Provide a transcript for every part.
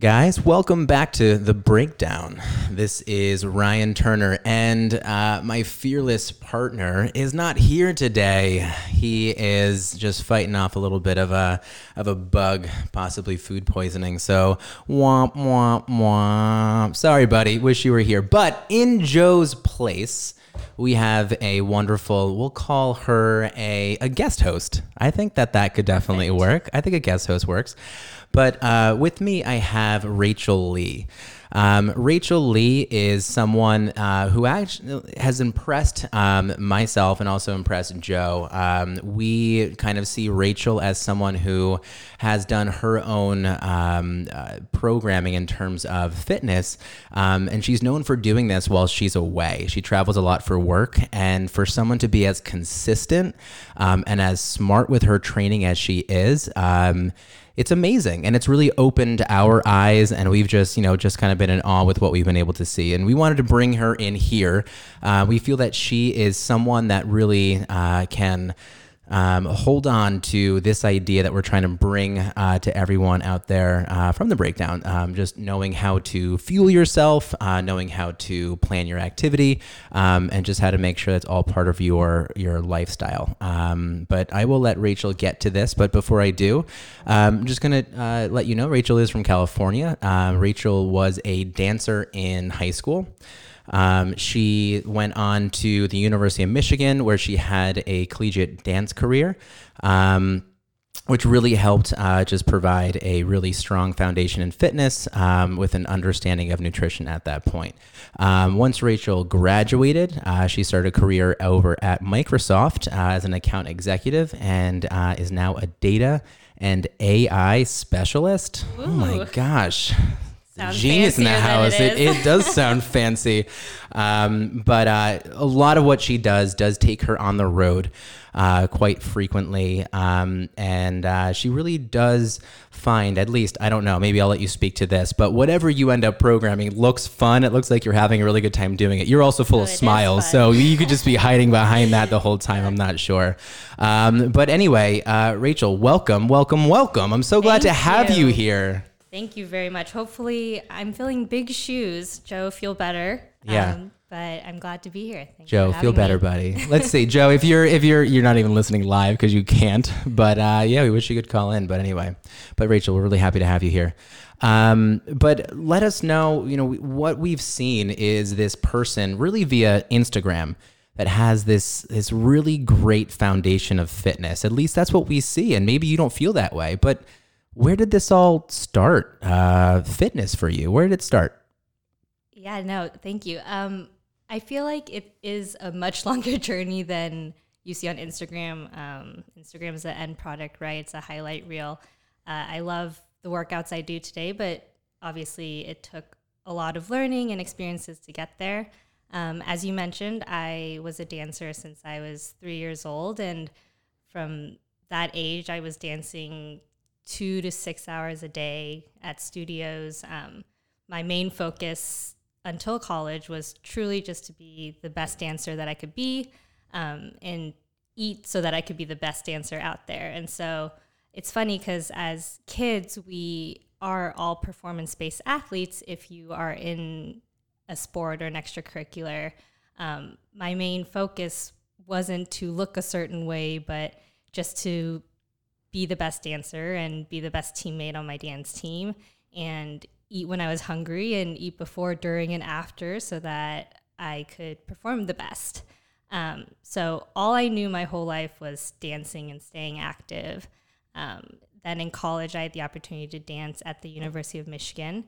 Guys, welcome back to The Breakdown. This is Ryan Turner, and uh, my fearless partner is not here today. He is just fighting off a little bit of a of a bug, possibly food poisoning. So, womp womp womp. Sorry, buddy. Wish you were here. But in Joe's place, we have a wonderful we'll call her a, a guest host i think that that could definitely work i think a guest host works but uh, with me, I have Rachel Lee. Um, Rachel Lee is someone uh, who actually has impressed um, myself and also impressed Joe. Um, we kind of see Rachel as someone who has done her own um, uh, programming in terms of fitness, um, and she's known for doing this while she's away. She travels a lot for work, and for someone to be as consistent um, and as smart with her training as she is it's amazing and it's really opened our eyes and we've just you know just kind of been in awe with what we've been able to see and we wanted to bring her in here. Uh, we feel that she is someone that really uh, can um, hold on to this idea that we're trying to bring uh, to everyone out there uh, from the breakdown. Um, just knowing how to fuel yourself, uh, knowing how to plan your activity, um, and just how to make sure that's all part of your your lifestyle. Um, but I will let Rachel get to this. But before I do, um, I'm just gonna uh, let you know Rachel is from California. Uh, Rachel was a dancer in high school. Um, she went on to the University of Michigan, where she had a collegiate dance career. Um, which really helped uh, just provide a really strong foundation in fitness um, with an understanding of nutrition at that point. Um, once Rachel graduated, uh, she started a career over at Microsoft uh, as an account executive and uh, is now a data and AI specialist. Ooh. Oh my gosh. Sounds genius in that house. It, it, it, does sound fancy. Um, but uh, a lot of what she does does take her on the road uh, quite frequently. Um, and uh, she really does find, at least, I don't know, maybe I'll let you speak to this, but whatever you end up programming looks fun. It looks like you're having a really good time doing it. You're also full oh, of smiles. So you could just be hiding behind that the whole time. I'm not sure. Um, but anyway, uh, Rachel, welcome, welcome, welcome. I'm so glad Thank to have you, you here. Thank you very much. Hopefully, I'm filling big shoes. Joe, feel better. Yeah. Um, but I'm glad to be here. Thanks Joe, feel better, me. buddy. Let's see, Joe. If you're if you're you're not even listening live because you can't, but uh, yeah, we wish you could call in. But anyway, but Rachel, we're really happy to have you here. Um, but let us know. You know what we've seen is this person really via Instagram that has this this really great foundation of fitness. At least that's what we see, and maybe you don't feel that way, but where did this all start? Uh, fitness for you? Where did it start? Yeah, no, thank you. Um, I feel like it is a much longer journey than you see on Instagram. Um, Instagram is the end product, right? It's a highlight reel. Uh, I love the workouts I do today, but obviously it took a lot of learning and experiences to get there. Um, as you mentioned, I was a dancer since I was three years old, and from that age, I was dancing two to six hours a day at studios. Um, my main focus until college was truly just to be the best dancer that I could be um, and eat so that I could be the best dancer out there. And so it's funny because as kids, we are all performance based athletes if you are in a sport or an extracurricular. Um, my main focus wasn't to look a certain way, but just to be the best dancer and be the best teammate on my dance team and eat when I was hungry and eat before, during, and after so that I could perform the best. Um, so all I knew my whole life was dancing and staying active. Um, then in college, I had the opportunity to dance at the University of Michigan.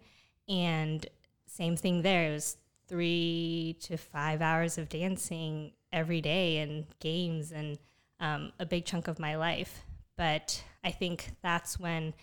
And same thing there. It was three to five hours of dancing every day and games and um, a big chunk of my life. But I think that's when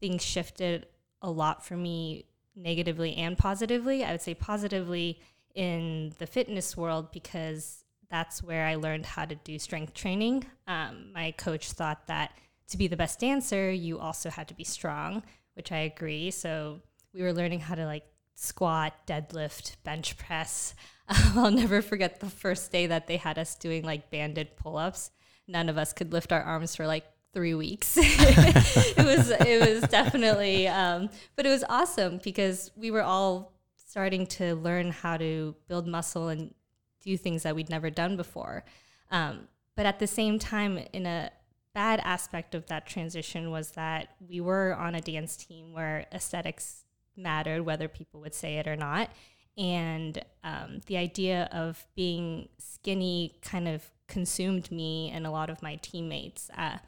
things shifted a lot for me negatively and positively. I would say positively in the fitness world because that's where I learned how to do strength training. Um, my coach thought that to be the best dancer, you also had to be strong, which I agree. So we were learning how to like squat, deadlift, bench press. I'll never forget the first day that they had us doing like banded pull ups. None of us could lift our arms for like three weeks. it was it was definitely, um, but it was awesome because we were all starting to learn how to build muscle and do things that we'd never done before. Um, but at the same time, in a bad aspect of that transition was that we were on a dance team where aesthetics mattered, whether people would say it or not. And um, the idea of being skinny kind of consumed me and a lot of my teammates. Uh,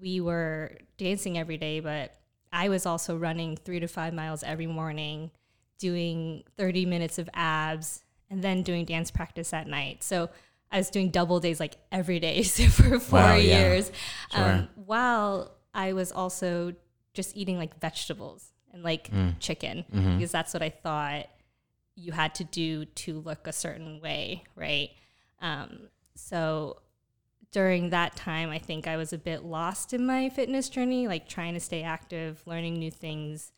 we were dancing every day, but I was also running three to five miles every morning, doing 30 minutes of abs, and then doing dance practice at night. So I was doing double days like every day for four wow, years, yeah. um, while I was also just eating like vegetables and like mm. chicken mm-hmm. because that's what I thought you had to do to look a certain way, right? Um, so during that time, I think I was a bit lost in my fitness journey, like trying to stay active, learning new things,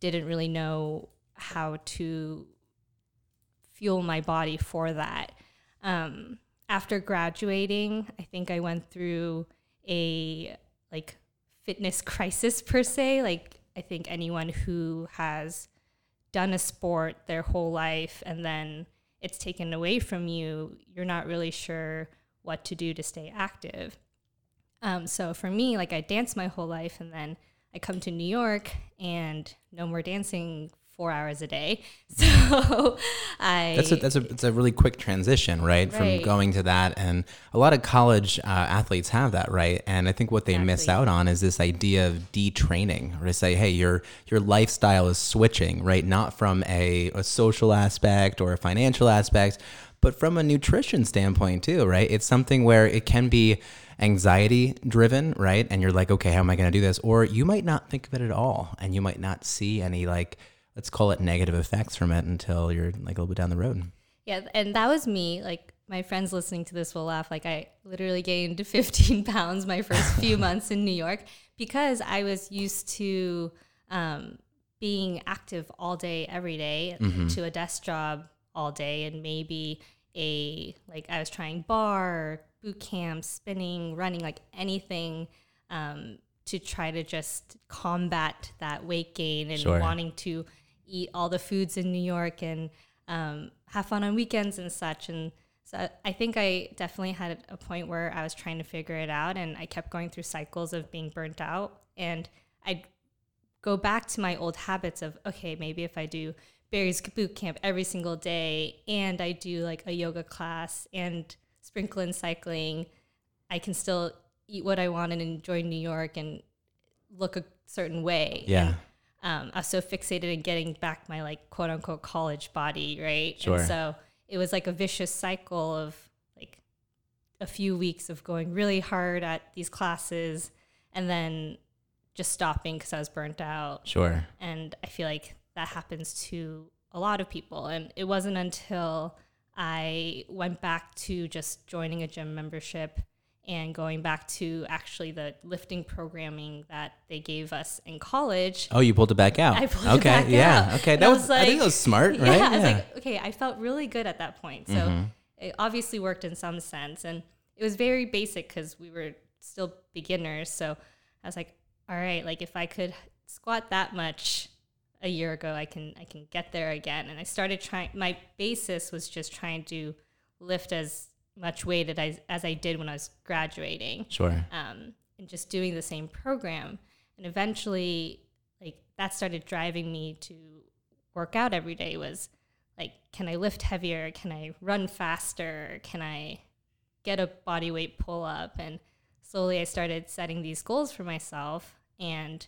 didn't really know how to fuel my body for that. Um, after graduating, I think I went through a like fitness crisis per se. Like I think anyone who has done a sport their whole life and then it's taken away from you, you're not really sure what to do to stay active. Um, so for me, like I danced my whole life and then I come to New York and no more dancing four hours a day. So I that's a, that's a it's a really quick transition, right? right? From going to that, and a lot of college uh, athletes have that, right? And I think what they exactly. miss out on is this idea of detraining, or to say, hey, your your lifestyle is switching, right? Not from a, a social aspect or a financial aspect, but from a nutrition standpoint too, right? It's something where it can be anxiety driven, right? And you're like, okay, how am I going to do this? Or you might not think of it at all, and you might not see any like let's call it negative effects from it until you're like a little bit down the road. Yeah, and that was me. Like my friends listening to this will laugh. Like I literally gained 15 pounds my first few months in New York because I was used to um, being active all day, every day, mm-hmm. to a desk job all day, and maybe a like I was trying barre, boot camp, spinning, running, like anything. Um, to try to just combat that weight gain and sure. wanting to eat all the foods in New York and um, have fun on weekends and such. And so I think I definitely had a point where I was trying to figure it out and I kept going through cycles of being burnt out. And I'd go back to my old habits of, okay, maybe if I do Barry's boot camp every single day and I do like a yoga class and sprinkle in cycling, I can still eat what I want and enjoy New York and look a certain way. Yeah. And um, I was so fixated in getting back my like quote unquote college body, right? Sure. And so it was like a vicious cycle of like a few weeks of going really hard at these classes and then just stopping because I was burnt out. Sure. And I feel like that happens to a lot of people. And it wasn't until I went back to just joining a gym membership and going back to actually the lifting programming that they gave us in college. Oh, you pulled it back out. I pulled okay, it back yeah, out. okay. That was, was like, I think it was smart, right? Yeah, I was like, okay, I felt really good at that point. So mm-hmm. it obviously worked in some sense, and it was very basic because we were still beginners. So I was like, all right, like if I could squat that much a year ago, I can I can get there again. And I started trying. My basis was just trying to lift as much weight as I, as I did when I was graduating. Sure. Um, and just doing the same program. And eventually, like, that started driving me to work out every day was like, can I lift heavier? Can I run faster? Can I get a body weight pull up? And slowly I started setting these goals for myself. And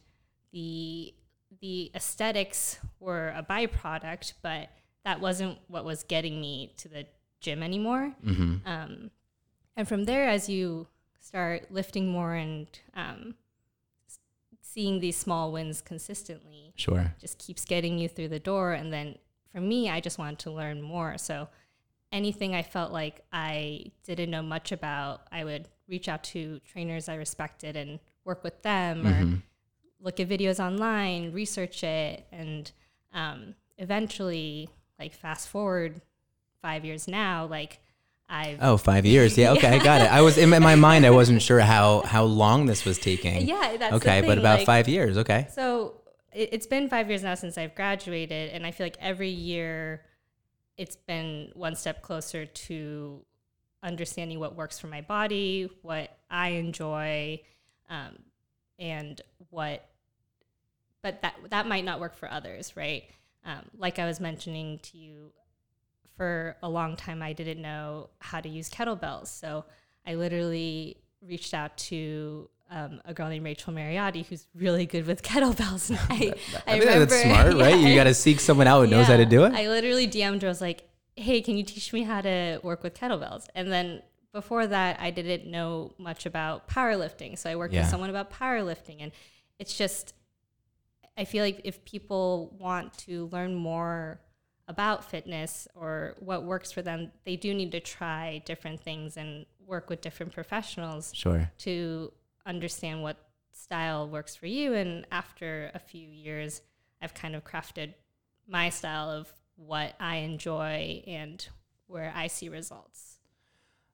the the aesthetics were a byproduct, but that wasn't what was getting me to the gym anymore. Mm-hmm. Um, and from there, as you start lifting more and um, seeing these small wins consistently, sure, just keeps getting you through the door. And then for me, I just wanted to learn more. So anything I felt like I didn't know much about, I would reach out to trainers I respected and work with them mm-hmm. or look at videos online, research it, and um, eventually, like fast forward five years now, like I've Oh, five years. Yeah. Okay, I got it. I was in my mind. I wasn't sure how how long this was taking. Yeah, that's okay, but about like- five years. Okay. So it, it's been five years now since I've graduated, and I feel like every year it's been one step closer to understanding what works for my body, what I enjoy, um, and what. But that that might not work for others, right? Um, like I was mentioning to you, for a long time I didn't know how to use kettlebells, so I literally reached out to um, a girl named Rachel Mariotti who's really good with kettlebells. And I, I, think that's smart, right? You yeah, got to seek someone out who knows how to do it. I literally DM'd her. I was like, "Hey, can you teach me how to work with kettlebells?" And then before that, I didn't know much about powerlifting, so I worked Yeah. with someone about powerlifting, and it's just I feel like if people want to learn more about fitness or what works for them, they do need to try different things and work with different professionals Sure. to understand what style works for you. And after a few years, I've kind of crafted my style of what I enjoy and where I see results.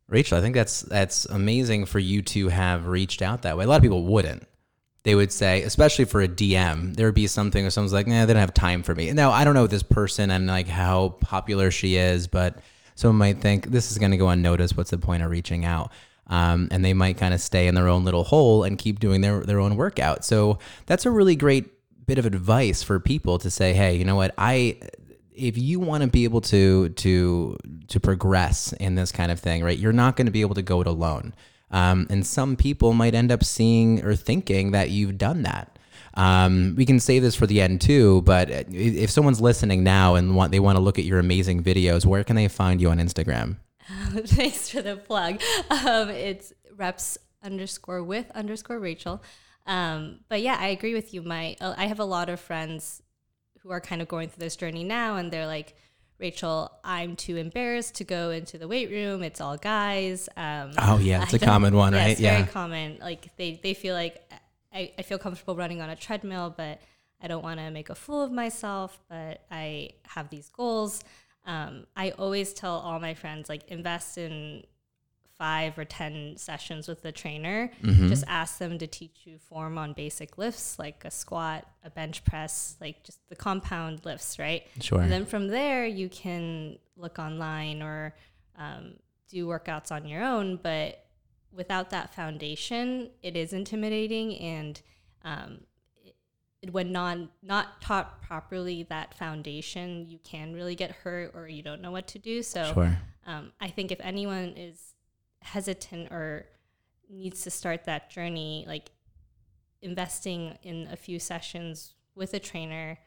Rachel, I think that's that's amazing for you to have reached out that way. A lot of people wouldn't. They would say, especially for a DM, there would be something where someone's like, "Nah, they don't have time for me." Now, I don't know this person and like how popular she is, but someone might think this is going to go unnoticed. What's the point of reaching out? Um, and they might kind of stay in their own little hole and keep doing their their own workout. So that's a really great bit of advice for people to say, "Hey, you know what? I if you want to be able to to to progress in this kind of thing, right? You're not going to be able to go it alone. Um, and some people might end up seeing or thinking that you've done that. Um, we can save this for the end too, but if someone's listening now and want they want to look at your amazing videos, where can they find you on Instagram? Thanks for the plug. Um, it's reps underscore with underscore Rachel. Um, but yeah, I agree with you. My uh, I have a lot of friends who are kind of going through this journey now, and they're like, Rachel, I'm too embarrassed to go into the weight room. It's all guys. Um, Oh yeah, it's I a common one, right? yeah. It's Yeah. very common. Like they, they feel like I, I feel comfortable running on a treadmill, but I don't want to make a fool of myself. But I have these goals. Um, I always tell all my friends like invest in five or ten sessions with the trainer. Mm-hmm. Just ask them to teach you form on basic lifts like a squat, a bench press, like just the compound lifts, right? Sure. And then from there, you can look online or um, do workouts on your own. But without that foundation, it is intimidating. And um, it, when not, not taught properly, that foundation, you can really get hurt or you don't know what to do. So Sure. um, I think if anyone is hesitant or needs to start that journey, like investing in a few sessions with a trainer,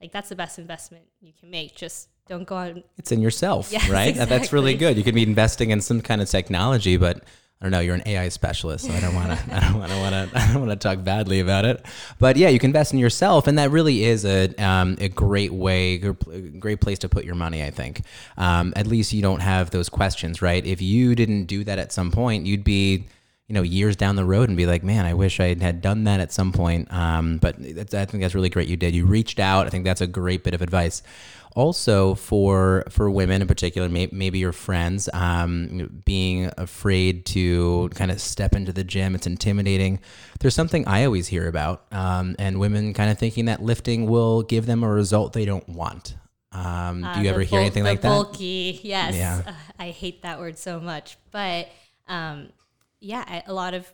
like that's the best investment you can make. Just don't go out. It's in yourself, Yes, right? That- That's really good. You could be investing in some kind of technology, but I don't know. You're an AI specialist, so I don't want to. I don't want to. Want to. I don't want to talk badly about it. But yeah, you can invest in yourself, and that really is a um, a great way, great place to put your money. I think. Um, at least you don't have those questions, right? If you didn't do that at some point, you'd be you know years down the road and be like man i wish i had done that at some point. Um, but that's, i think that's really great you did. You reached out. I think that's a great bit of advice. Also for for women in particular may, maybe your friends um, being afraid to kind of step into the gym it's intimidating. There's something i always hear about um, and women kind of thinking that lifting will give them a result they don't want. Um, do Uh, you ever hear bul- anything like that? Bulky, yes. Yeah. Uh, I hate that word so much, but um, yeah, a lot of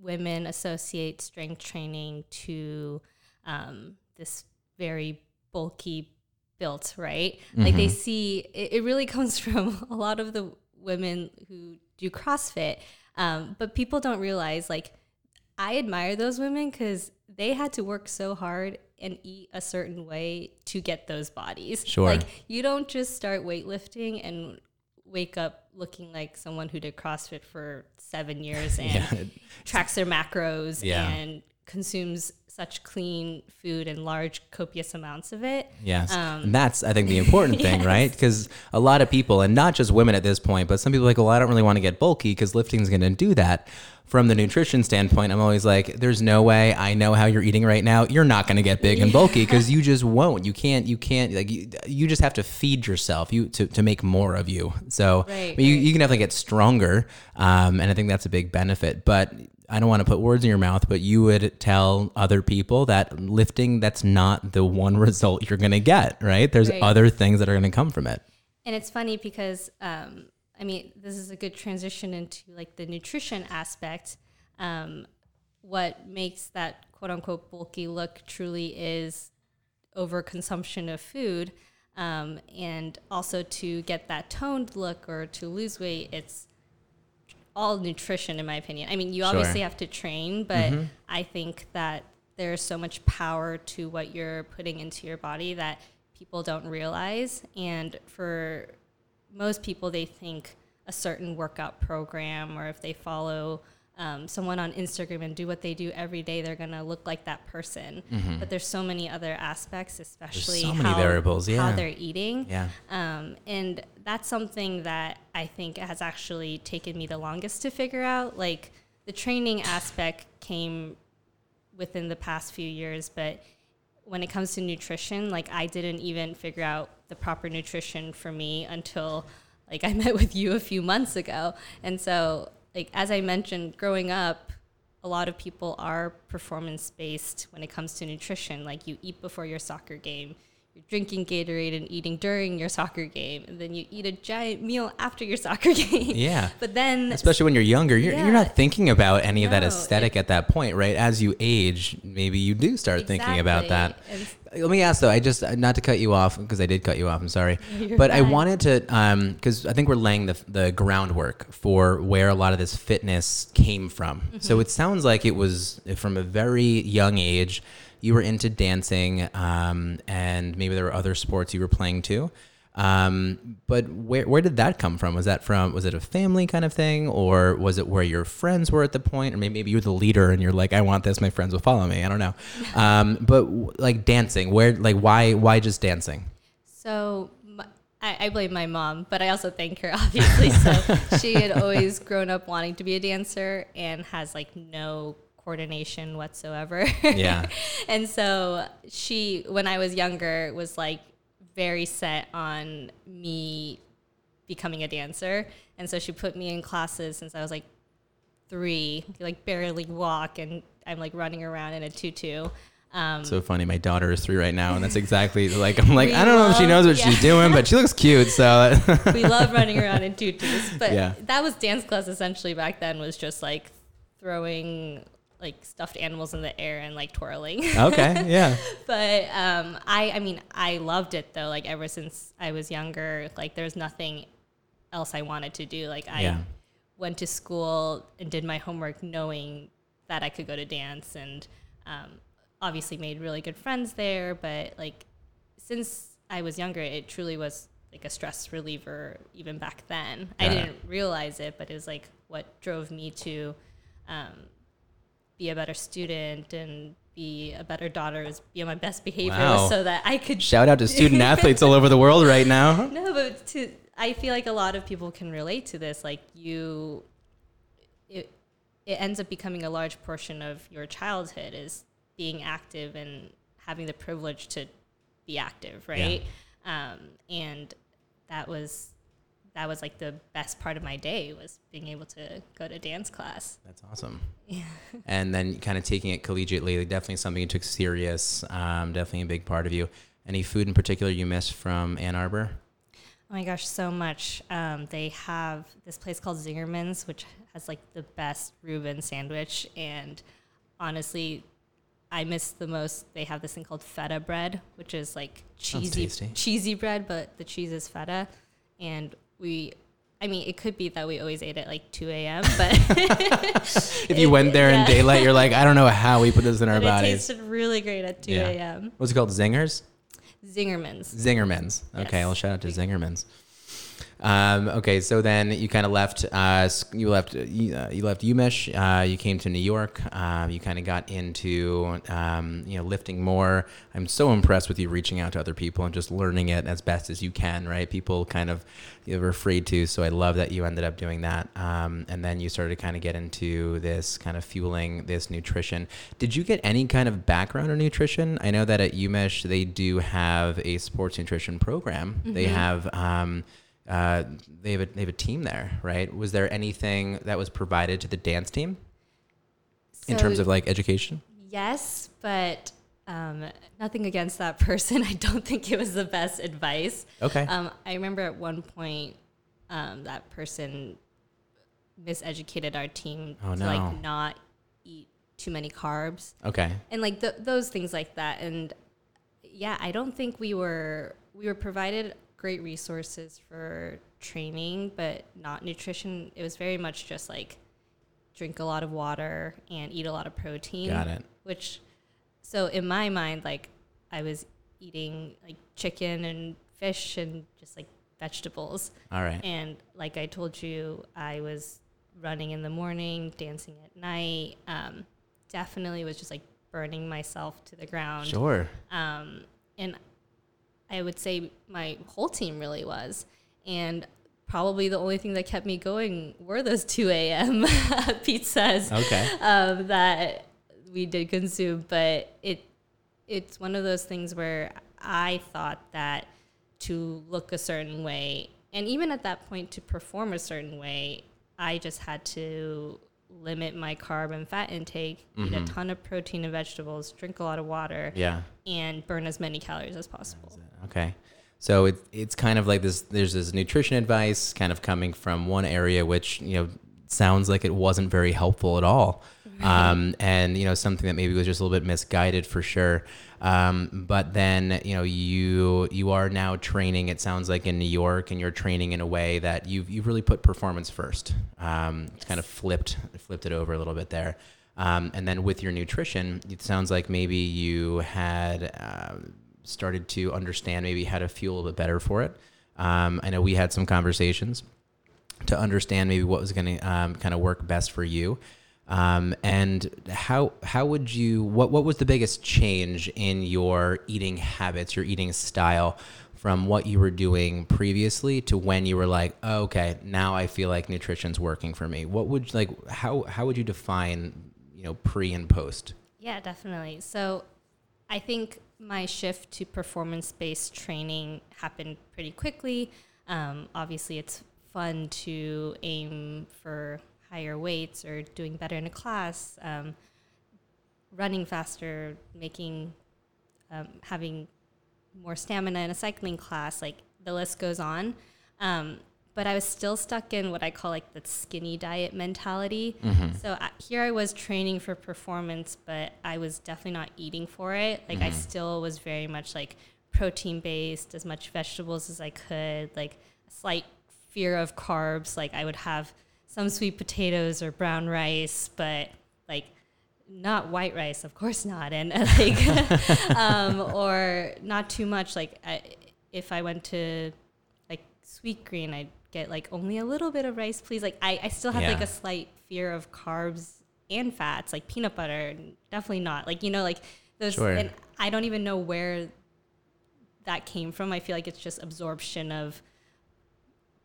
women associate strength training to um, this very bulky built, right? Like they see it, it really comes from a lot of the women who do CrossFit, um, but people don't realize like I admire those women because they had to work so hard and eat a certain way to get those bodies. Sure. Like you don't just start weightlifting and wake up looking like someone who did CrossFit for seven years and Yeah. tracks their macros Yeah. and consumes such clean food and large copious amounts of it. Yes. Um, and that's, I think, the important thing, right? Because a lot of people, and not just women at this point, but some people are like, well, I don't really want to get bulky because lifting is going to do that. From the nutrition standpoint, I'm always like, there's no way I know how you're eating right now. You're not going to get big and bulky because you just won't. You can't, you can't, like, you, you just have to feed yourself you to, to make more of you. So Right, I mean, you, right. you can definitely get stronger. Um, and I think that's a big benefit. But I don't want to put words in your mouth, but you would tell other people that lifting, that's not the one result you're going to get, right? There's Right. other things that are going to come from it. And it's funny because, um, I mean, this is a good transition into like the nutrition aspect. Um, what makes that quote unquote bulky look truly is overconsumption of food. Um, and also to get that toned look or to lose weight, it's all nutrition, in my opinion. I mean, you obviously have to train, but mm-hmm. I think that there's so much power to what you're putting into your body that people don't realize. And for most people, they think a certain workout program, or if they follow um, someone on Instagram and do what they do every day, they're gonna look like that person. But there's so many other aspects, especially so many how, variables, how they're eating. Yeah. Um, and that's something that I think has actually taken me the longest to figure out. Like the training aspect came within the past few years, but when it comes to nutrition, like I didn't even figure out the proper nutrition for me until like I met with you a few months ago. And so, like as I mentioned, growing up, a lot of people are performance based when it comes to nutrition. Like you eat before your soccer game, you're drinking Gatorade and eating during your soccer game, and then you eat a giant meal after your soccer game. Yeah. But then Especially when you're younger, you're, you're not thinking about any of that No, aesthetic at that point, right? As you age, maybe you do start thinking about that. And Let me ask though. I just not to cut you off because I did cut you off. I'm sorry, but I wanted to because I think we're laying the the groundwork for where a lot of this fitness came from. Mm-hmm. So it sounds like it was from a very young age. You were into dancing, um, and maybe there were other sports you were playing too. Um, but where where did that come from? Was that from was it a family kind of thing, or was it where your friends were at the point, or maybe, maybe you're the leader and you're like, I want this, my friends will follow me. I don't know. Um, but w- like dancing, where like why why just dancing? So I blame my mom, but I also thank her, obviously. So she had always grown up wanting to be a dancer and has like no coordination whatsoever. Yeah. and so she, when I was younger, was like very set on me becoming a dancer. And so she put me in classes since I was like three, like barely walk, and I'm like running around in a tutu. Um, So funny. My daughter is three right now, and that's exactly like I'm like I don't know if she knows love- what she's doing, but she looks cute. So we love running around in tutus. But Yeah. that was dance class essentially back then was just like throwing like stuffed animals in the air and like twirling. okay, yeah, but um, I I mean I loved it though. Like ever since I was younger, like there's nothing else I wanted to do. Like I Yeah. went to school and did my homework knowing that I could go to dance and um, obviously made really good friends there. But like since I was younger, it truly was like a stress reliever even back then. I Got it. didn't realize it, but it was like what drove me to um, be a better student and be a better daughter was be on my best behavior Wow. so that I could shout out to student athletes all over the world right now. no, but to I feel like a lot of people can relate to this. Like you, it it ends up becoming a large portion of your childhood is being active and having the privilege to be active, right? Um, and that was that was like the best part of my day was being able to go to dance class. That's awesome. Yeah. And then kind of taking it collegiately, definitely something you took serious. Um, definitely a big part of you. Any food in particular you miss from Ann Arbor? Oh my gosh, so much. Um, they have this place called Zingerman's, which has like the best Reuben sandwich. And honestly, I miss the most. They have this thing called feta bread, which is like cheesy, cheesy bread, but the cheese is feta. And we, I mean, it could be that we always ate at like 2 a.m., but If you went there in daylight, you're like, I don't know how we put this in our but it bodies. tasted really great at 2 Yeah. a.m. What's it called? Zingers? Zingerman's. Zingerman's. Okay, Yes. well, shout out to Zingerman's. Um, okay, so then you kind of left. Uh, you left. You, uh, you left UMich. Uh, you came to New York. Um, you kind of got into um, you know lifting more. I'm so impressed with you reaching out to other people and just learning it as best as you can. Right? People kind of you were afraid to, so I love that you ended up doing that. Um, and then you started to kind of get into this kind of fueling this nutrition. Did you get any kind of background in nutrition? I know that at UMich they do have a sports nutrition program. Mm-hmm. They have. Um, uh, they have a they have a team there, right? Was there anything that was provided to the dance team so, in terms of like education? Yes, but um, nothing against that person. I don't think it was the best advice. Okay. Um, I remember at one point um, that person miseducated our team oh, to no. like not eat too many carbs. Okay. And like th- those things like that. And yeah, I don't think we were we were provided great resources for training, but not nutrition. It was very much just like drink a lot of water and eat a lot of protein. Got it. Which, so in my mind, like I was eating like chicken and fish and just like vegetables. All right. And like I told you, I was running in the morning, dancing at night. Um, definitely was just like burning myself to the ground. Sure. Um, and I would say my whole team really was. And probably the only thing that kept me going were those 2 a.m. pizzas okay. um, that we did consume. But it it's one of those things where I thought that to look a certain way, and even at that point to perform a certain way, I just had to limit my carb and fat intake, mm-hmm. eat a mm-hmm. ton of protein and vegetables, drink a lot of water, yeah, and burn as many calories as possible. Okay. So it, it's kind of like this there's this nutrition advice kind of coming from one area which, you know, sounds like it wasn't very helpful at all. Um, and you know something that maybe was just a little bit misguided for sure. Um, but then you know you you are now training. It sounds like in New York, and you're training in a way that you've you've really put performance first. Um, it's kind of flipped flipped it over a little bit there. Um, and then with your nutrition, it sounds like maybe you had uh, started to understand maybe how to fuel a little bit better for it. Um, I know we had some conversations to understand maybe what was going to um, kind of work best for you. Um, and how how would you what what was the biggest change in your eating habits, your eating style from what you were doing previously to when you were like, oh, okay, now I feel like nutrition's working for me. What would like how how would you define you know pre and post? Yeah, definitely. So I think my shift to performance based training happened pretty quickly. Um, obviously, it's fun to aim for higher weights or doing better in a class, um, running faster, making, um, having more stamina in a cycling class. Like the list goes on. Um, but I was still stuck in what I call like the skinny diet mentality. Mm-hmm. So I, here I was training for performance, but I was definitely not eating for it. Like mm-hmm. I still was very much like protein based, as much vegetables as I could, like a slight fear of carbs. Like I would have some sweet potatoes or brown rice, but like not white rice, of course not, and like um, or not too much. Like I, if I went to like Sweetgreen, I'd get like only a little bit of rice, please. Like I, I still have yeah. like a slight fear of carbs and fats, like peanut butter. Definitely not. Like you know, like those. Sure. And I don't even know where that came from. I feel like it's just absorption of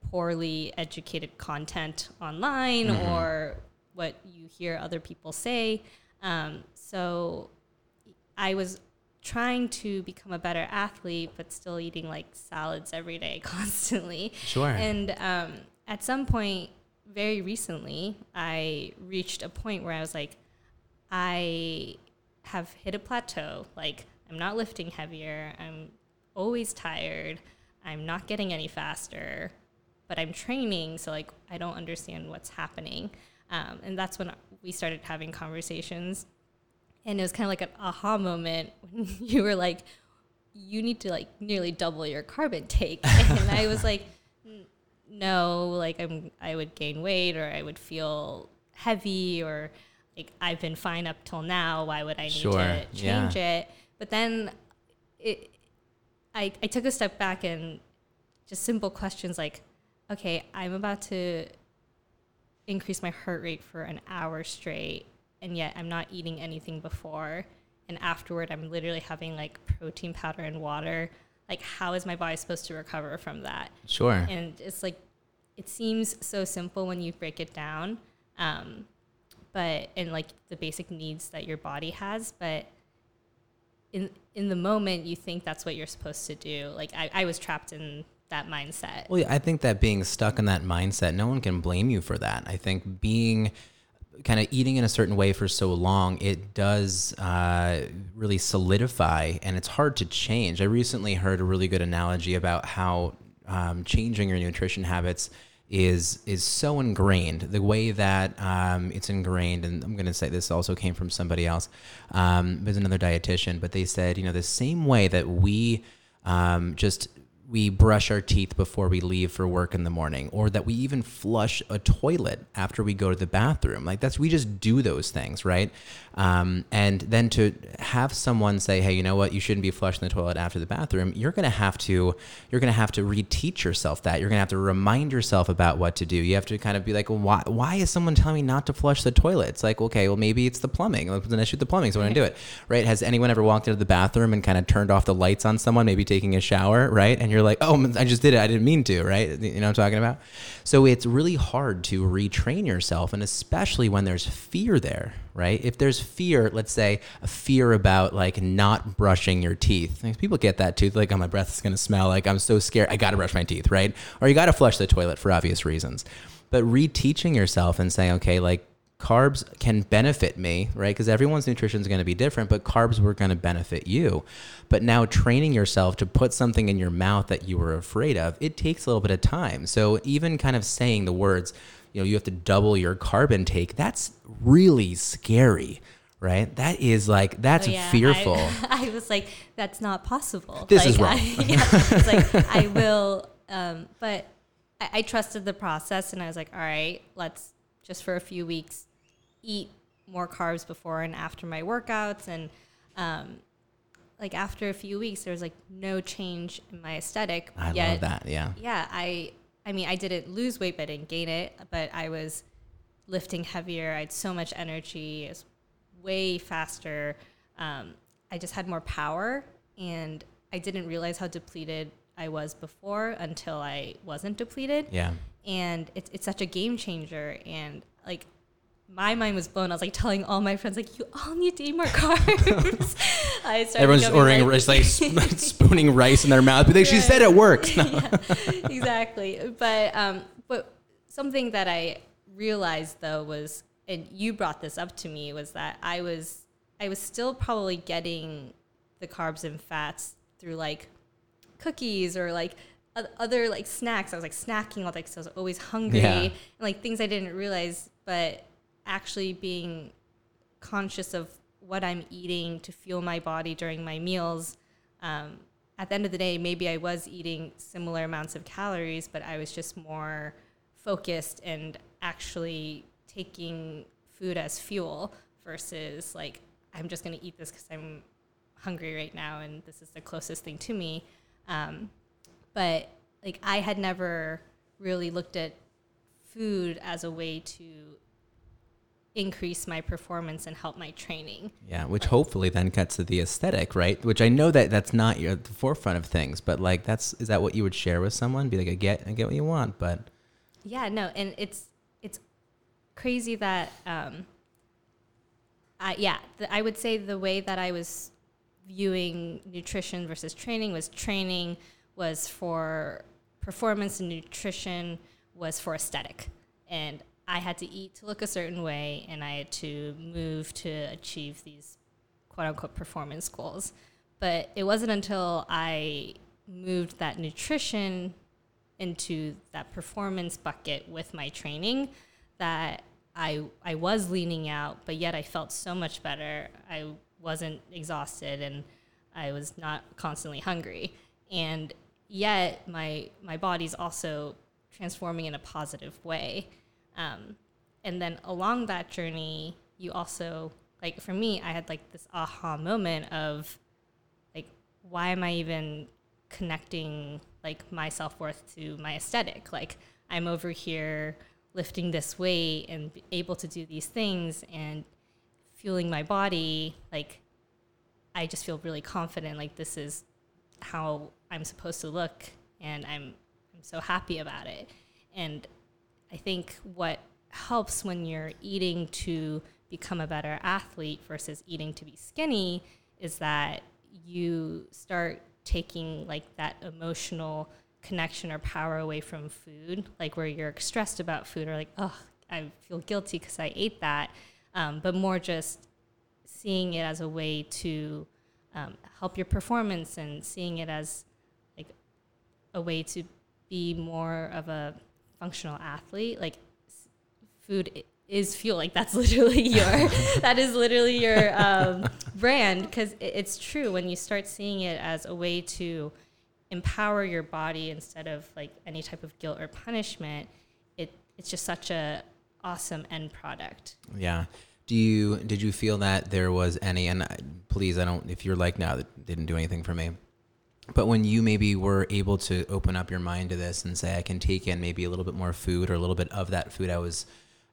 poorly educated content online mm-hmm. or what you hear other people say. Um, so I was trying to become a better athlete, but still eating like salads every day constantly. Sure. And um, at some point, very recently, I reached a point where I was like, I have hit a plateau. Like, I'm not lifting heavier. I'm always tired. I'm not getting any faster, but I'm training. So, like, I don't understand what's happening. Um, and that's when we started having conversations and it was kind of like an aha moment when you were like you need to like nearly double your carb intake and i was like no like i'm i would gain weight or i would feel heavy or like i've been fine up till now why would i need sure. to change yeah. it but then it I, I took a step back and just simple questions like okay, I'm about to increase my heart rate for an hour straight, and yet I'm not eating anything before. And afterward, I'm literally having like protein powder and water. Like, how is my body supposed to recover from that? Sure. And it's like, it seems so simple when you break it down, um, but and like the basic needs that your body has, but in in the moment you think that's what you're supposed to do. Like I, I was trapped in that mindset. Well, yeah, I think that being stuck in that mindset, no one can blame you for that. I think being kind of eating in a certain way for so long, it does uh, really solidify and it's hard to change. I recently heard a really good analogy about how um, changing your nutrition habits is is so ingrained the way that um, it's ingrained and i'm going to say this also came from somebody else um, there's another dietitian but they said you know the same way that we um, just we brush our teeth before we leave for work in the morning or that we even flush a toilet after we go to the bathroom. Like that's we just do those things right um, and then to have someone say hey you know what? You shouldn't be flushing the toilet after the bathroom you're going to have to you're going to have to reteach yourself that. You're going to have to remind yourself about what to do. You have to kind of be like well, why, why is someone telling me not to flush the toilet? It's like okay well maybe it's the plumbing. It's an issue with the plumbing so i'm going to do it. Right? Has anyone ever walked into the bathroom and kind of turned off the lights on someone maybe taking a shower right? And you're like oh I just did it. I didn't mean to right? You know what I'm talking about? So it's really hard to retrain yourself and especially when there's fear there right if there's fear let's say a fear about like not brushing your teeth people get that too like oh my breath is going to smell like I'm so scared I got to brush my teeth right or you got to flush the toilet for obvious reasons but reteaching yourself and saying okay like carbs can benefit me, right? Because everyone's nutrition is going to be different, but carbs were going to benefit you. But now training yourself to put something in your mouth that you were afraid of, it takes a little bit of time. So even kind of saying the words, you know, you have to double your carb intake, that's really scary. Right, that is like that's Oh, yeah, fearful. I, I was like, that's not possible. This like, is wrong. I, yeah, it's like I will, um, but I, I trusted the process, and I was like, all right, let's just for a few weeks eat more carbs before and after my workouts, and um, like after a few weeks, there was like no change in my aesthetic. I yet, love that. Yeah. yeah, I I mean, I didn't lose weight, but I didn't gain it. But I was lifting heavier. I had so much energy. It was way faster. Um, I just had more power, and I didn't realize how depleted I was before until I wasn't depleted. Yeah. And it's it's such a game changer. And like my mind was blown. I was like telling all my friends, like, you all need to eat more carbs. I started Everyone's ordering like- rice, like sp- spooning rice in their mouth. Be like, she said it works. yeah, exactly. But um, but something that I realized though was, and you brought this up to me, was that I was I was still probably getting the carbs and fats through like cookies or like other like snacks. I was like snacking all day because I was always hungry Yeah. and like things I didn't realize. But actually being conscious of what I'm eating to fuel my body during my meals. Um, at the end of the day, maybe I was eating similar amounts of calories, but I was just more focused and actually taking food as fuel versus like, I'm just going to eat this because I'm hungry right now and this is the closest thing to me. Um, but like, I had never really looked at food as a way to increase my performance and help my training. Yeah, which hopefully then cuts to the aesthetic, right? Which I know that that's not your, at the forefront of things, but like that's is that what you would share with someone? Be like, I get, I get what you want, but Yeah, no, and it's it's crazy that um, I yeah, the, I would say the way that I was viewing nutrition versus training was training was for performance and nutrition was for aesthetic, and I had to eat to look a certain way, and I had to move to achieve these quote unquote performance goals. But it wasn't until I moved that nutrition into that performance bucket with my training that I I was leaning out, but yet I felt so much better. I wasn't exhausted and I was not constantly hungry. And yet my my body's also transforming in a positive way. Um, and then along that journey, you also like for me, I had like this aha moment of like why am I even connecting like my self worth to my aesthetic? Like I'm over here lifting this weight and able to do these things and fueling my body, like I just feel really confident. Like this is how I'm supposed to look, and I'm I'm so happy about it. And I think what helps when you're eating to become a better athlete versus eating to be skinny is that you start taking like that emotional connection or power away from food, like where you're stressed about food or like, oh, I feel guilty because I ate that, um, but more just seeing it as a way to um, help your performance and seeing it as like a way to be more of a functional athlete. Like food is fuel. Like that's literally your that is literally your um, brand because it, it's true when you start seeing it as a way to empower your body instead of like any type of guilt or punishment. It it's just such a awesome end product. Yeah. Do you did you feel that there was any and I- please I don't if you're like no that didn't do anything for me. But when you maybe were able to open up your mind to this and say I can take in maybe a little bit more food or a little bit of that food I was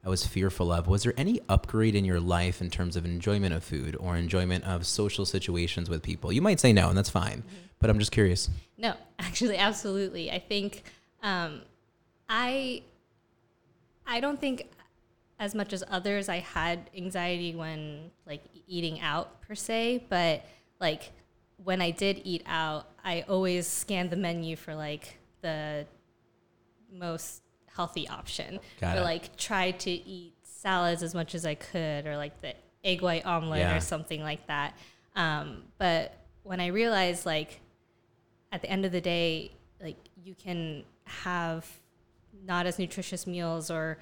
I was fearful of, was there any upgrade in your life in terms of enjoyment of food or enjoyment of social situations with people? You might say no, and that's fine. But I'm just curious. No, actually, absolutely. I think um, I I don't think as much as others I had anxiety when like eating out per se, but like when I did eat out, I always scan the menu for like the most healthy option. Got or it. like try to eat salads as much as I could or like the egg white omelet Yeah. or something like that. Um, but when I realized like at the end of the day, like you can have not as nutritious meals or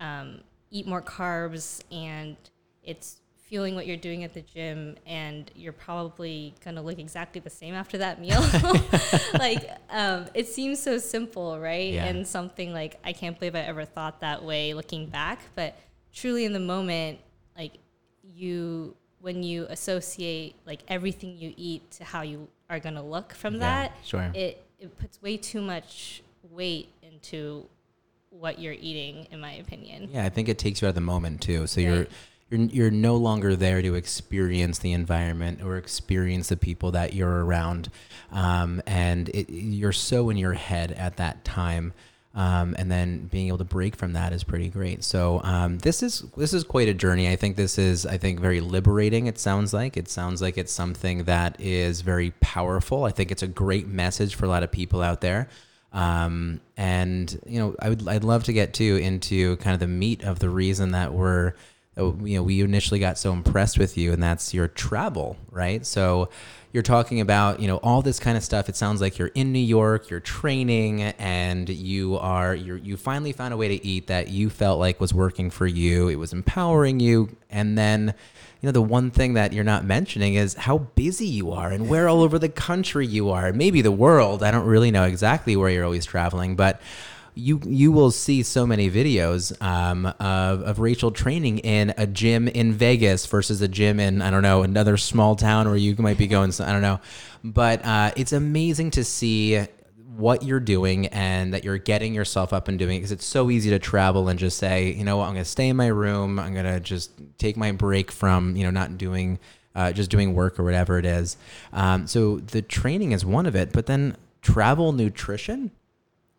um, eat more carbs, and it's fueling what you're doing at the gym, and you're probably gonna look exactly the same after that meal. like um, it seems so simple, right? Yeah. And something like I can't believe I ever thought that way looking back, but truly in the moment, like you when you associate like everything you eat to how you are going to look from Yeah, that sure. it it puts way too much weight into what you're eating in my opinion Yeah, I think it takes you out of the moment too. So you're Right. You're you're no longer there to experience the environment or experience the people that you're around, um, and it, you're so in your head at that time. Um, and then being able to break from that is pretty great. So um, this is this is quite a journey. I think this is I think very liberating. It sounds like it sounds like it's something that is very powerful. I think it's a great message for a lot of people out there. Um, and you know, I would I'd love to get to into kind of the meat of the reason that we're Oh, you know we initially got so impressed with you, and that's your travel, right? So you're talking about you know all this kind of stuff. It sounds like you're in New York, you're training, and you are you you finally found a way to eat that you felt like was working for you. It was empowering you, and then you know the one thing that you're not mentioning is how busy you are and where all over the country you are maybe the world i don't really know exactly where you're always traveling but you you will see so many videos um, of, of Rachel training in a gym in Vegas versus a gym in I don't know another small town where you might be going I don't know but uh, it's amazing to see what you're doing and that you're getting yourself up and doing it because it's so easy to travel and just say, you know what, I'm going to stay in my room. I'm going to just take my break from, you know, not doing, uh, just doing work or whatever it is. Um, so the training is one of it, but then travel nutrition,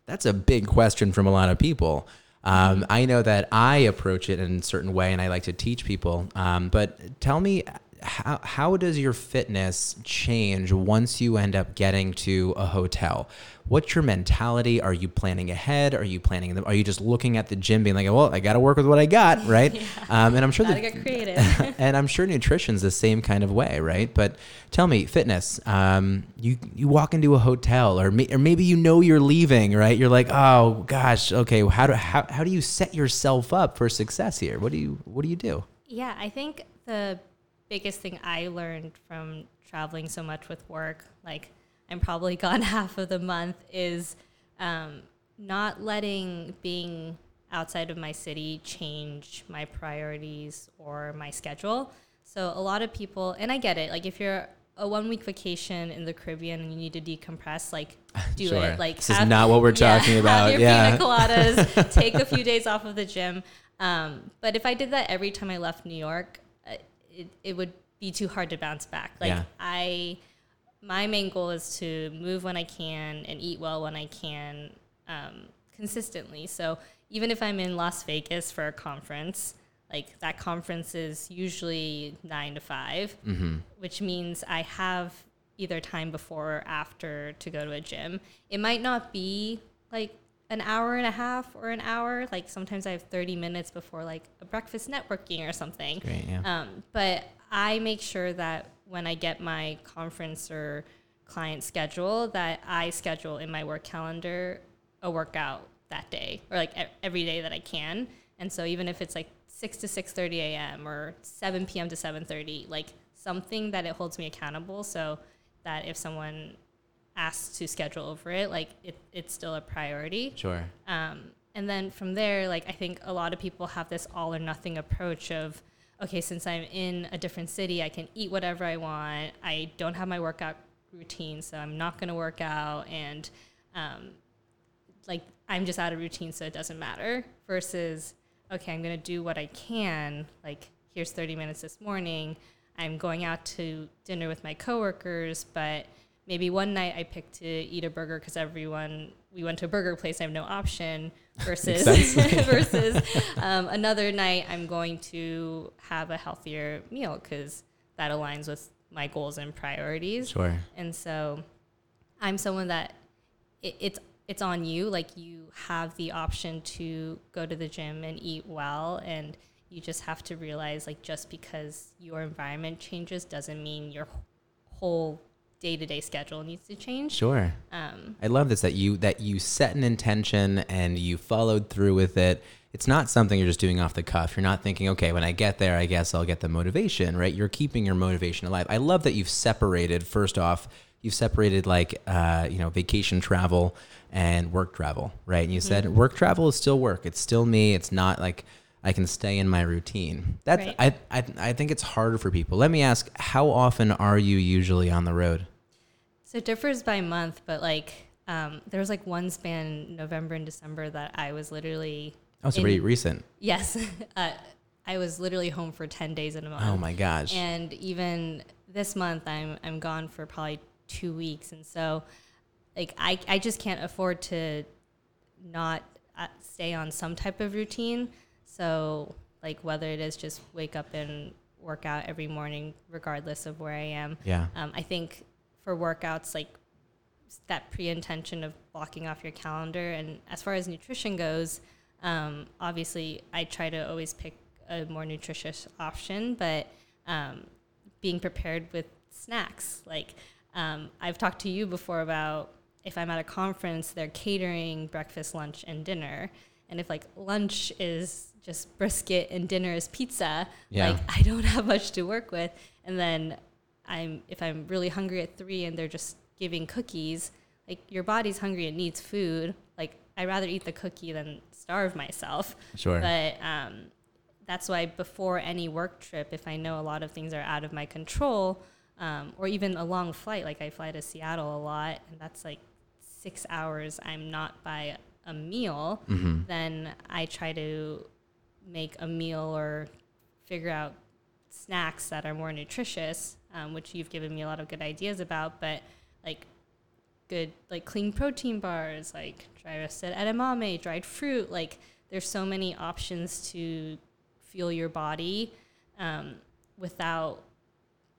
that's a big question from a lot of people. Um, I know that I approach it in a certain way and I like to teach people. Um, but tell me, how, how does your fitness change once you end up getting to a hotel? What's your mentality? Are you planning ahead? Are you planning? Are you just looking at the gym, being like, "Well, I got to work with what I got," right? um, and I'm sure gotta that get creative and I'm sure nutrition's the same kind of way, right? But tell me, fitness. Um, you you walk into a hotel, or may, or maybe you know you're leaving, right? You're like, oh gosh, okay. How do how, how do you set yourself up for success here? What do you what do you do? Yeah, I think the biggest thing I learned from traveling so much with work, like I'm probably gone half of the month, is um, not letting being outside of my city change my priorities or my schedule. So a lot of people, and I get it, like if you're a one week vacation in the Caribbean and you need to decompress, like do Sure. it. Like This is not what we're talking have about. your Yeah. pina coladas, take a few days off of the gym. Um, but if I did that every time I left New York, it, it would be too hard to bounce back. Like Yeah. I, my main goal is to move when I can and eat well when I can, um, consistently. So even if I'm in Las Vegas for a conference, like that conference is usually nine to 5 which means I have either time before or after to go to a gym. It might not be like an hour and a half or an hour. Like sometimes I have 30 minutes before like a breakfast networking or something. Great, yeah. Um, but I make sure that when I get my conference or client schedule, that I schedule in my work calendar a workout that day or like every day that I can. And so even if it's like 6 to 6:30 a.m. or 7 p.m. to 7:30, like something that it holds me accountable so that if someone asks to schedule over it, like it, it's still a priority. Sure. Um, and then from there, like I think a lot of people have this all or nothing approach of, okay, since I'm in a different city, I can eat whatever I want. I don't have my workout routine, so I'm not going to work out, and um, like I'm just out of routine, so it doesn't matter. Versus, okay, I'm going to do what I can. Like here's 30 minutes this morning. I'm going out to dinner with my coworkers, but maybe one night I picked to eat a burger because everyone we went to a burger place. I have no option. Versus versus um, another night I'm going to have a healthier meal because that aligns with my goals and priorities. Sure. And so I'm someone that it, it's it's on you. Like you have the option to go to the gym and eat well, and you just have to realize like just because your environment changes doesn't mean your whole day to day schedule needs to change. Sure. Um, I love this that you that you set an intention and you followed through with it. It's not something you're just doing off the cuff. You're not thinking, okay, when I get there, I guess I'll get the motivation, right? You're keeping your motivation alive. I love that you've separated. First off, you've separated like uh, you know vacation travel and work travel, right? And you said work travel is still work. It's still me. It's not like I can stay in my routine. That's Right. I, I I think it's harder for people. Let me ask, how often are you usually on the road? So it differs by month, but like um, there was like one span in November and December that I was literally Oh, so in- pretty recent. yes, uh, I was literally home for ten days in a month. Oh my gosh. And even this month, I'm I'm gone for probably two weeks, and so like I I just can't afford to not uh, stay on some type of routine. So like whether it is just wake up and work out every morning, regardless of where I am. Yeah. Um, I think for workouts, like that pre-intention of blocking off your calendar, and as far as nutrition goes, um, obviously I try to always pick a more nutritious option, but um, being prepared with snacks. Like um, I've talked to you before about if I'm at a conference, they're catering breakfast, lunch, and dinner. And if like lunch is just brisket and dinner is pizza, Yeah. like I don't have much to work with. And then I'm if I'm really hungry at three and they're just giving cookies, like your body's hungry, and needs food. Like I'd rather eat the cookie than starve myself. Sure. But um, that's why before any work trip, if I know a lot of things are out of my control, um, or even a long flight, like I fly to Seattle a lot, and that's like six hours, I'm not by a meal, Mm-hmm. then I try to make a meal or figure out snacks that are more nutritious, um, which you've given me a lot of good ideas about, but like good like clean protein bars, like dry roasted edamame, dried fruit. Like there's so many options to fuel your body um, without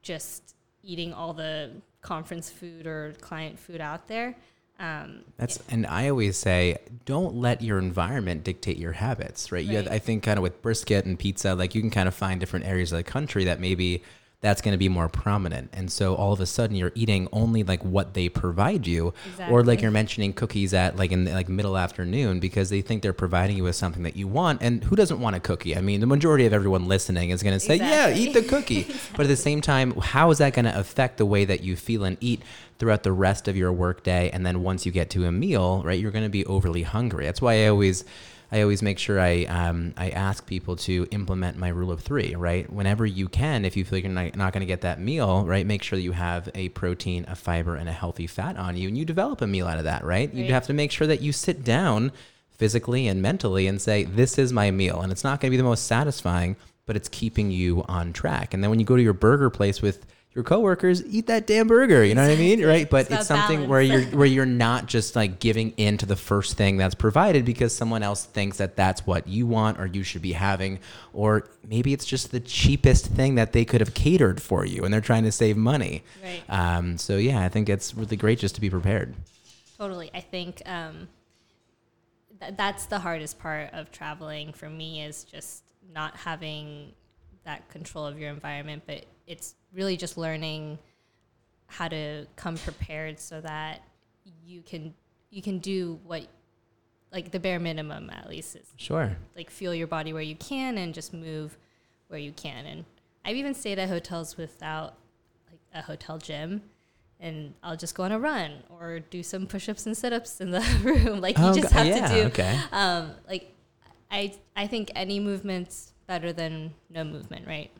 just eating all the conference food or client food out there. Um, That's and I always say, don't let your environment dictate your habits, right? You Right. I think kind of with brisket and pizza, like you can kind of find different areas of the country that maybe that's going to be more prominent, and so all of a sudden you're eating only like what they provide you, or like you're mentioning cookies at like in the, like middle afternoon because they think they're providing you with something that you want, and who doesn't want a cookie? I mean, the majority of everyone listening is going to say, yeah, eat the cookie, but at the same time, how is that going to affect the way that you feel and eat? throughout the rest of your workday. And then once you get to a meal, right, you're going to be overly hungry. That's why I always I always make sure I um, I ask people to implement my rule of three, right? Whenever you can, if you feel like you're not, not going to get that meal, right, make sure that you have a protein, a fiber, and a healthy fat on you, and you develop a meal out of that, right? You have to make sure that you sit down physically and mentally and say, "This is my meal," and it's not going to be the most satisfying, but it's keeping you on track. And then when you go to your burger place with your coworkers, eat that damn burger. You know what I mean, right? But It's it's, something where you're where you're not just like giving in to the first thing that's provided because someone else thinks that that's what you want or you should be having or maybe it's just the cheapest thing that they could have catered for you and they're trying to save money Right. um, so yeah i think it's really great just to be prepared Totally. I think um, th- that's the hardest part of traveling for me is just not having that control of your environment, but it's really just learning how to come prepared so that you can you can do what like the bare minimum at least is sure like feel your body where you can and just move where you can. And I've even stayed at hotels without like a hotel gym. And I'll just go on a run or do some push-ups and sit-ups in the room. Like you Oh, just have yeah, to do. okay. Um, like I, I think any movement's better than no movement, right?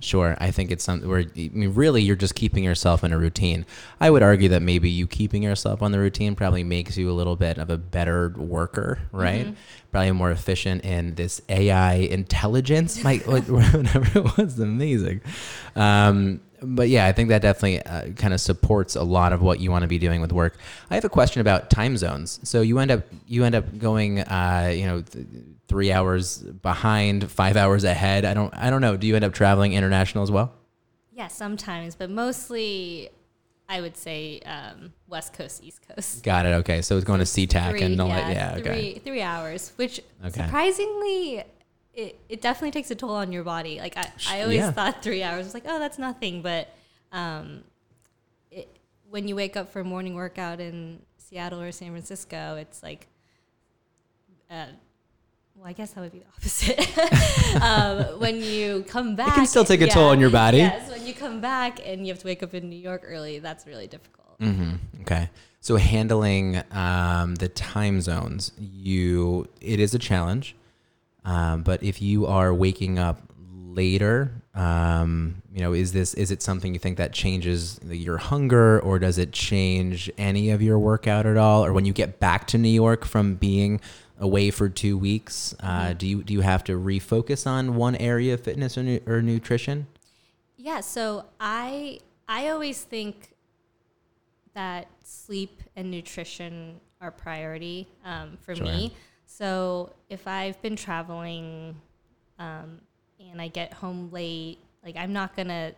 Sure, I think it's something where I mean, really, you're just keeping yourself in a routine. I would argue that maybe you keeping yourself on the routine probably makes you a little bit of a better worker, right? Probably more efficient in this AI intelligence. My like, whatever it was, amazing. Um, but yeah, I think that definitely uh, kind of supports a lot of what you want to be doing with work. I have a question about time zones. So you end up you end up going, uh, you know. Th- three hours behind, five hours ahead. I don't I don't know. Do you end up traveling international as well? Yeah, sometimes, but mostly I would say um, West Coast, East Coast. Got it. Okay, so it's going to SeaTac Three, and all yeah, that. Yeah. three, Okay. three hours, which Okay. surprisingly, it, it definitely takes a toll on your body. Like I, I always yeah. thought three hours was like, oh, that's nothing. But um, it, when you wake up for a morning workout in Seattle or San Francisco, it's like, uh, well, I guess that would be the opposite. um, when you come back, it can still take a toll on your body. Yes, when you come back and you have to wake up in New York early, that's really difficult. hmm Okay. So handling um, the time zones, you it is a challenge. Um, but if you are waking up later, um, you know, is this is it something you think that changes your hunger, or does it change any of your workout at all? Or when you get back to New York from being away for two weeks, uh, do you do you have to refocus on one area of fitness or, nu- or nutrition? Yeah, so I I always think that sleep and nutrition are priority um, for Sure. me. So if I've been traveling um, and I get home late, like I'm not gonna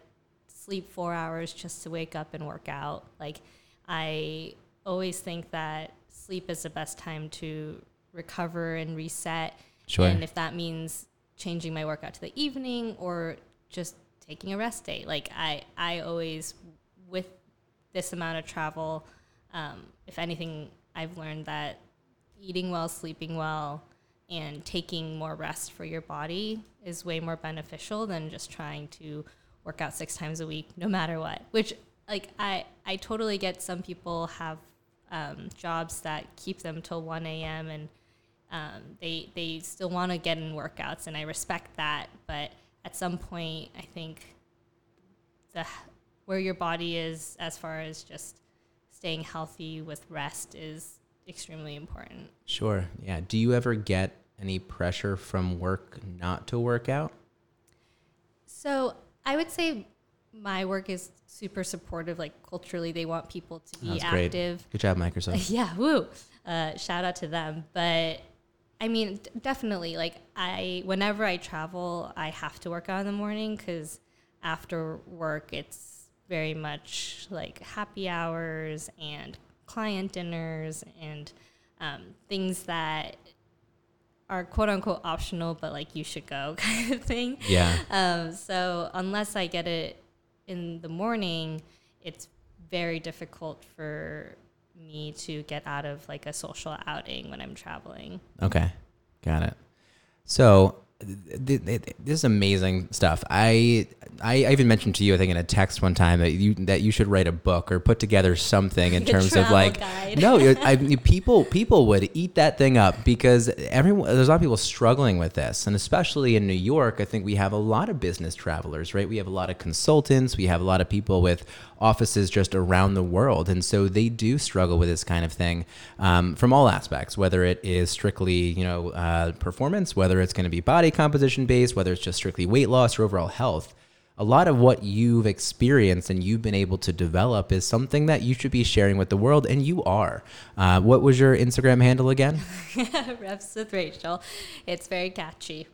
sleep four hours just to wake up and work out. Like I always think that sleep is the best time to recover and reset. Sure. And if that means changing my workout to the evening or just taking a rest day, like I, I always, with this amount of travel, um, if anything, I've learned that eating well, sleeping well, and taking more rest for your body is way more beneficial than just trying to work out six times a week, no matter what. Which, like, I, I totally get some people have um, jobs that keep them till 1 a.m. and um, they, they still want to get in workouts, and I respect that. But at some point, I think the where your body is as far as just staying healthy with rest is extremely important. Sure. Yeah. Do you ever get any pressure from work not to work out? So I would say my work is super supportive. Like culturally, they want people to be That's great. active. Good job, Microsoft. Yeah, woo! Uh, shout out to them. But I mean, definitely. Like I, whenever I travel, I have to work out in the morning because after work, it's very much like happy hours and client dinners and um, things that are quote unquote optional, but like you should go kind of thing. Yeah. Um, so unless I get it in the morning, it's very difficult for me to get out of like a social outing when I'm traveling. Okay. Got it. So this is amazing stuff. I I even mentioned to you, I think, in a text one time that you that you should write a book or put together something in terms of like guide. no, I, people people would eat that thing up because everyone there's a lot of people struggling with this, and especially in New York, I think we have a lot of business travelers, right? We have a lot of consultants, we have a lot of people with offices just around the world, and so they do struggle with this kind of thing um, from all aspects, whether it is strictly you know uh, performance, whether it's going to be body composition based, whether it's just strictly weight loss or overall health a lot of what you've experienced and you've been able to develop is something that you should be sharing with the world, and you are. Uh, what was your Instagram handle again? Reps with Rachel. It's very catchy.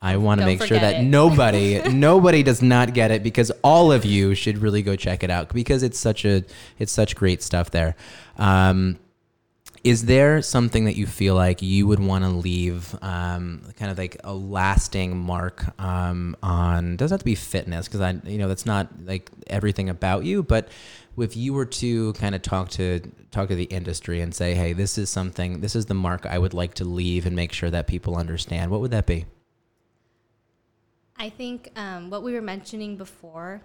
I want to make sure that it. nobody nobody does not get it because all of you should really go check it out because it's such a it's such great stuff there. Um, is there something that you feel like you would want to leave um, kind of like a lasting mark um, on doesn't have to be fitness because i you know that's not like everything about you but if you were to kind of talk to talk to the industry and say hey this is something this is the mark i would like to leave and make sure that people understand what would that be? I think um, what we were mentioning before,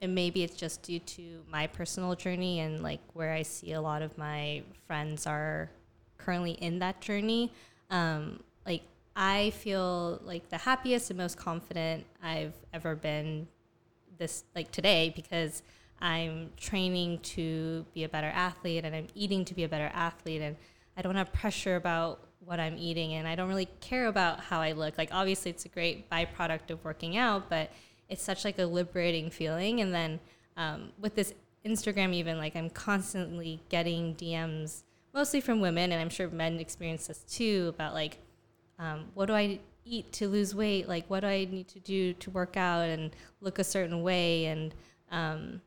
and maybe it's just due to my personal journey and like where I see a lot of my friends are currently in that journey. Um, like I feel like the happiest and most confident I've ever been this like today because I'm training to be a better athlete and I'm eating to be a better athlete and I don't have pressure about what I'm eating and I don't really care about how I look. Like obviously it's a great byproduct of working out, but it's such like a liberating feeling. And then um, with this Instagram, even like I'm constantly getting DMs, mostly from women, and I'm sure men experience this too, about like um, what do I eat to lose weight? Like, what do I need to do to work out and look a certain way? And um,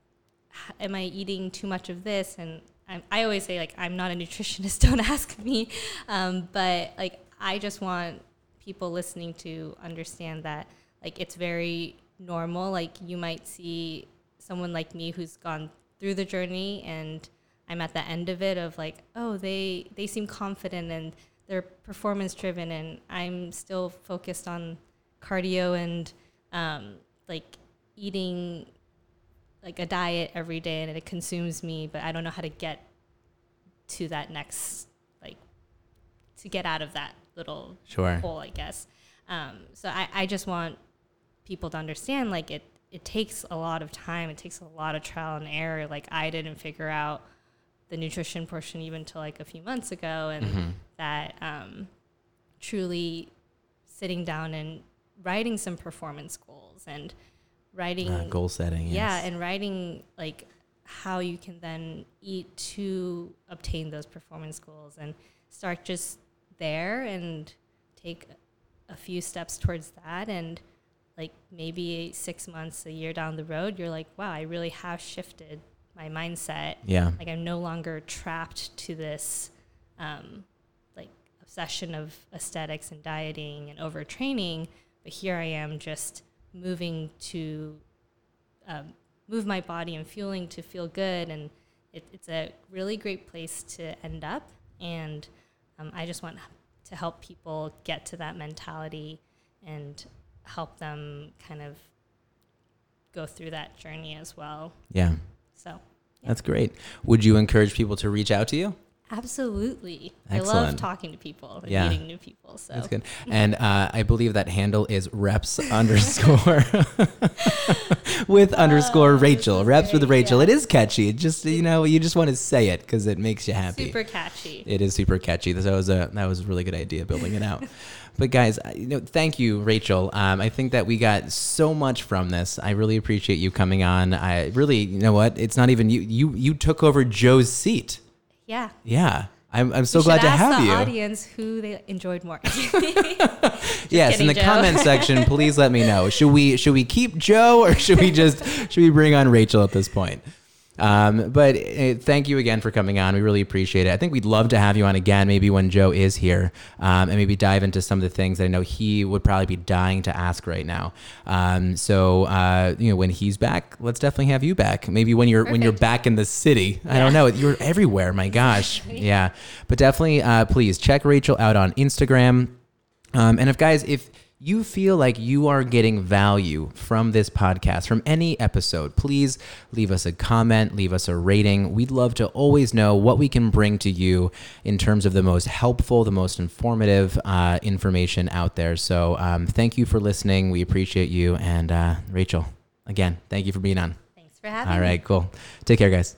am I eating too much of this? And I'm, I always say, like, I'm not a nutritionist, don't ask me. Um, but, like, I just want people listening to understand that, like, it's very normal. Like, you might see someone like me who's gone through the journey and I'm at the end of it of like, oh, they they seem confident and they're performance driven, and I'm still focused on cardio and um, like eating like a diet every day, and it consumes me, but I don't know how to get to that next like to get out of that little Sure. hole, I guess. Um, so I, I just want people to understand like it it takes a lot of time it takes a lot of trial and error like i didn't figure out the nutrition portion even till like a few months ago and that um, truly sitting down and writing some performance goals and writing Uh, goal setting. yeah yes. and writing like how you can then eat to obtain those performance goals and start just there and take a few steps towards that and like maybe six months a year down the road you're like wow i really have shifted my mindset yeah. like i'm no longer trapped to this um, like obsession of aesthetics and dieting and overtraining but here i am just moving to um, move my body and fueling to feel good and it, it's a really great place to end up and um, i just want to help people get to that mentality and help them kind of go through that journey as well Yeah. so That's great. Would you encourage people to reach out to you? Absolutely. I love Excellent. talking to people and Yeah. meeting new people. So That's good. And uh, I believe that handle is reps underscore with underscore Rachel. Oh, Reps with Rachel. yeah. It is catchy. It just you know you just want to say it because it makes you happy. super catchy. It is super catchy. That was a that was a really good idea building it out. but guys, you know, thank you, Rachel. Um, I think that we got so much from this. I really appreciate you coming on. I really, you know what? It's not even you. You you took over Joe's seat. Yeah. Yeah. I'm, I'm so You glad to have the you. audience who they enjoyed more. yes, in the Joe. comment section, please let me know. Should we should we keep Joe or should we just should we bring on Rachel at this point? Um, but uh, thank you again for coming on. We really appreciate it. I think we'd love to have you on again, maybe when Joe is here, um, and maybe dive into some of the things that I know he would probably be dying to ask right now. Um, so uh, you know, when he's back, let's definitely have you back. Maybe when you're when you're back in the city. I don't know. You're everywhere. My gosh. Yeah. But definitely, uh, please check Rachel out on Instagram. Um, and if guys, if you feel like you are getting value from this podcast, from any episode, please leave us a comment, leave us a rating. We'd love to always know what we can bring to you in terms of the most helpful, the most informative uh, information out there. So um, thank you for listening. We appreciate you. And uh, Rachel, again, thank you for being on. Thanks for having All me. right, cool. Take care, guys.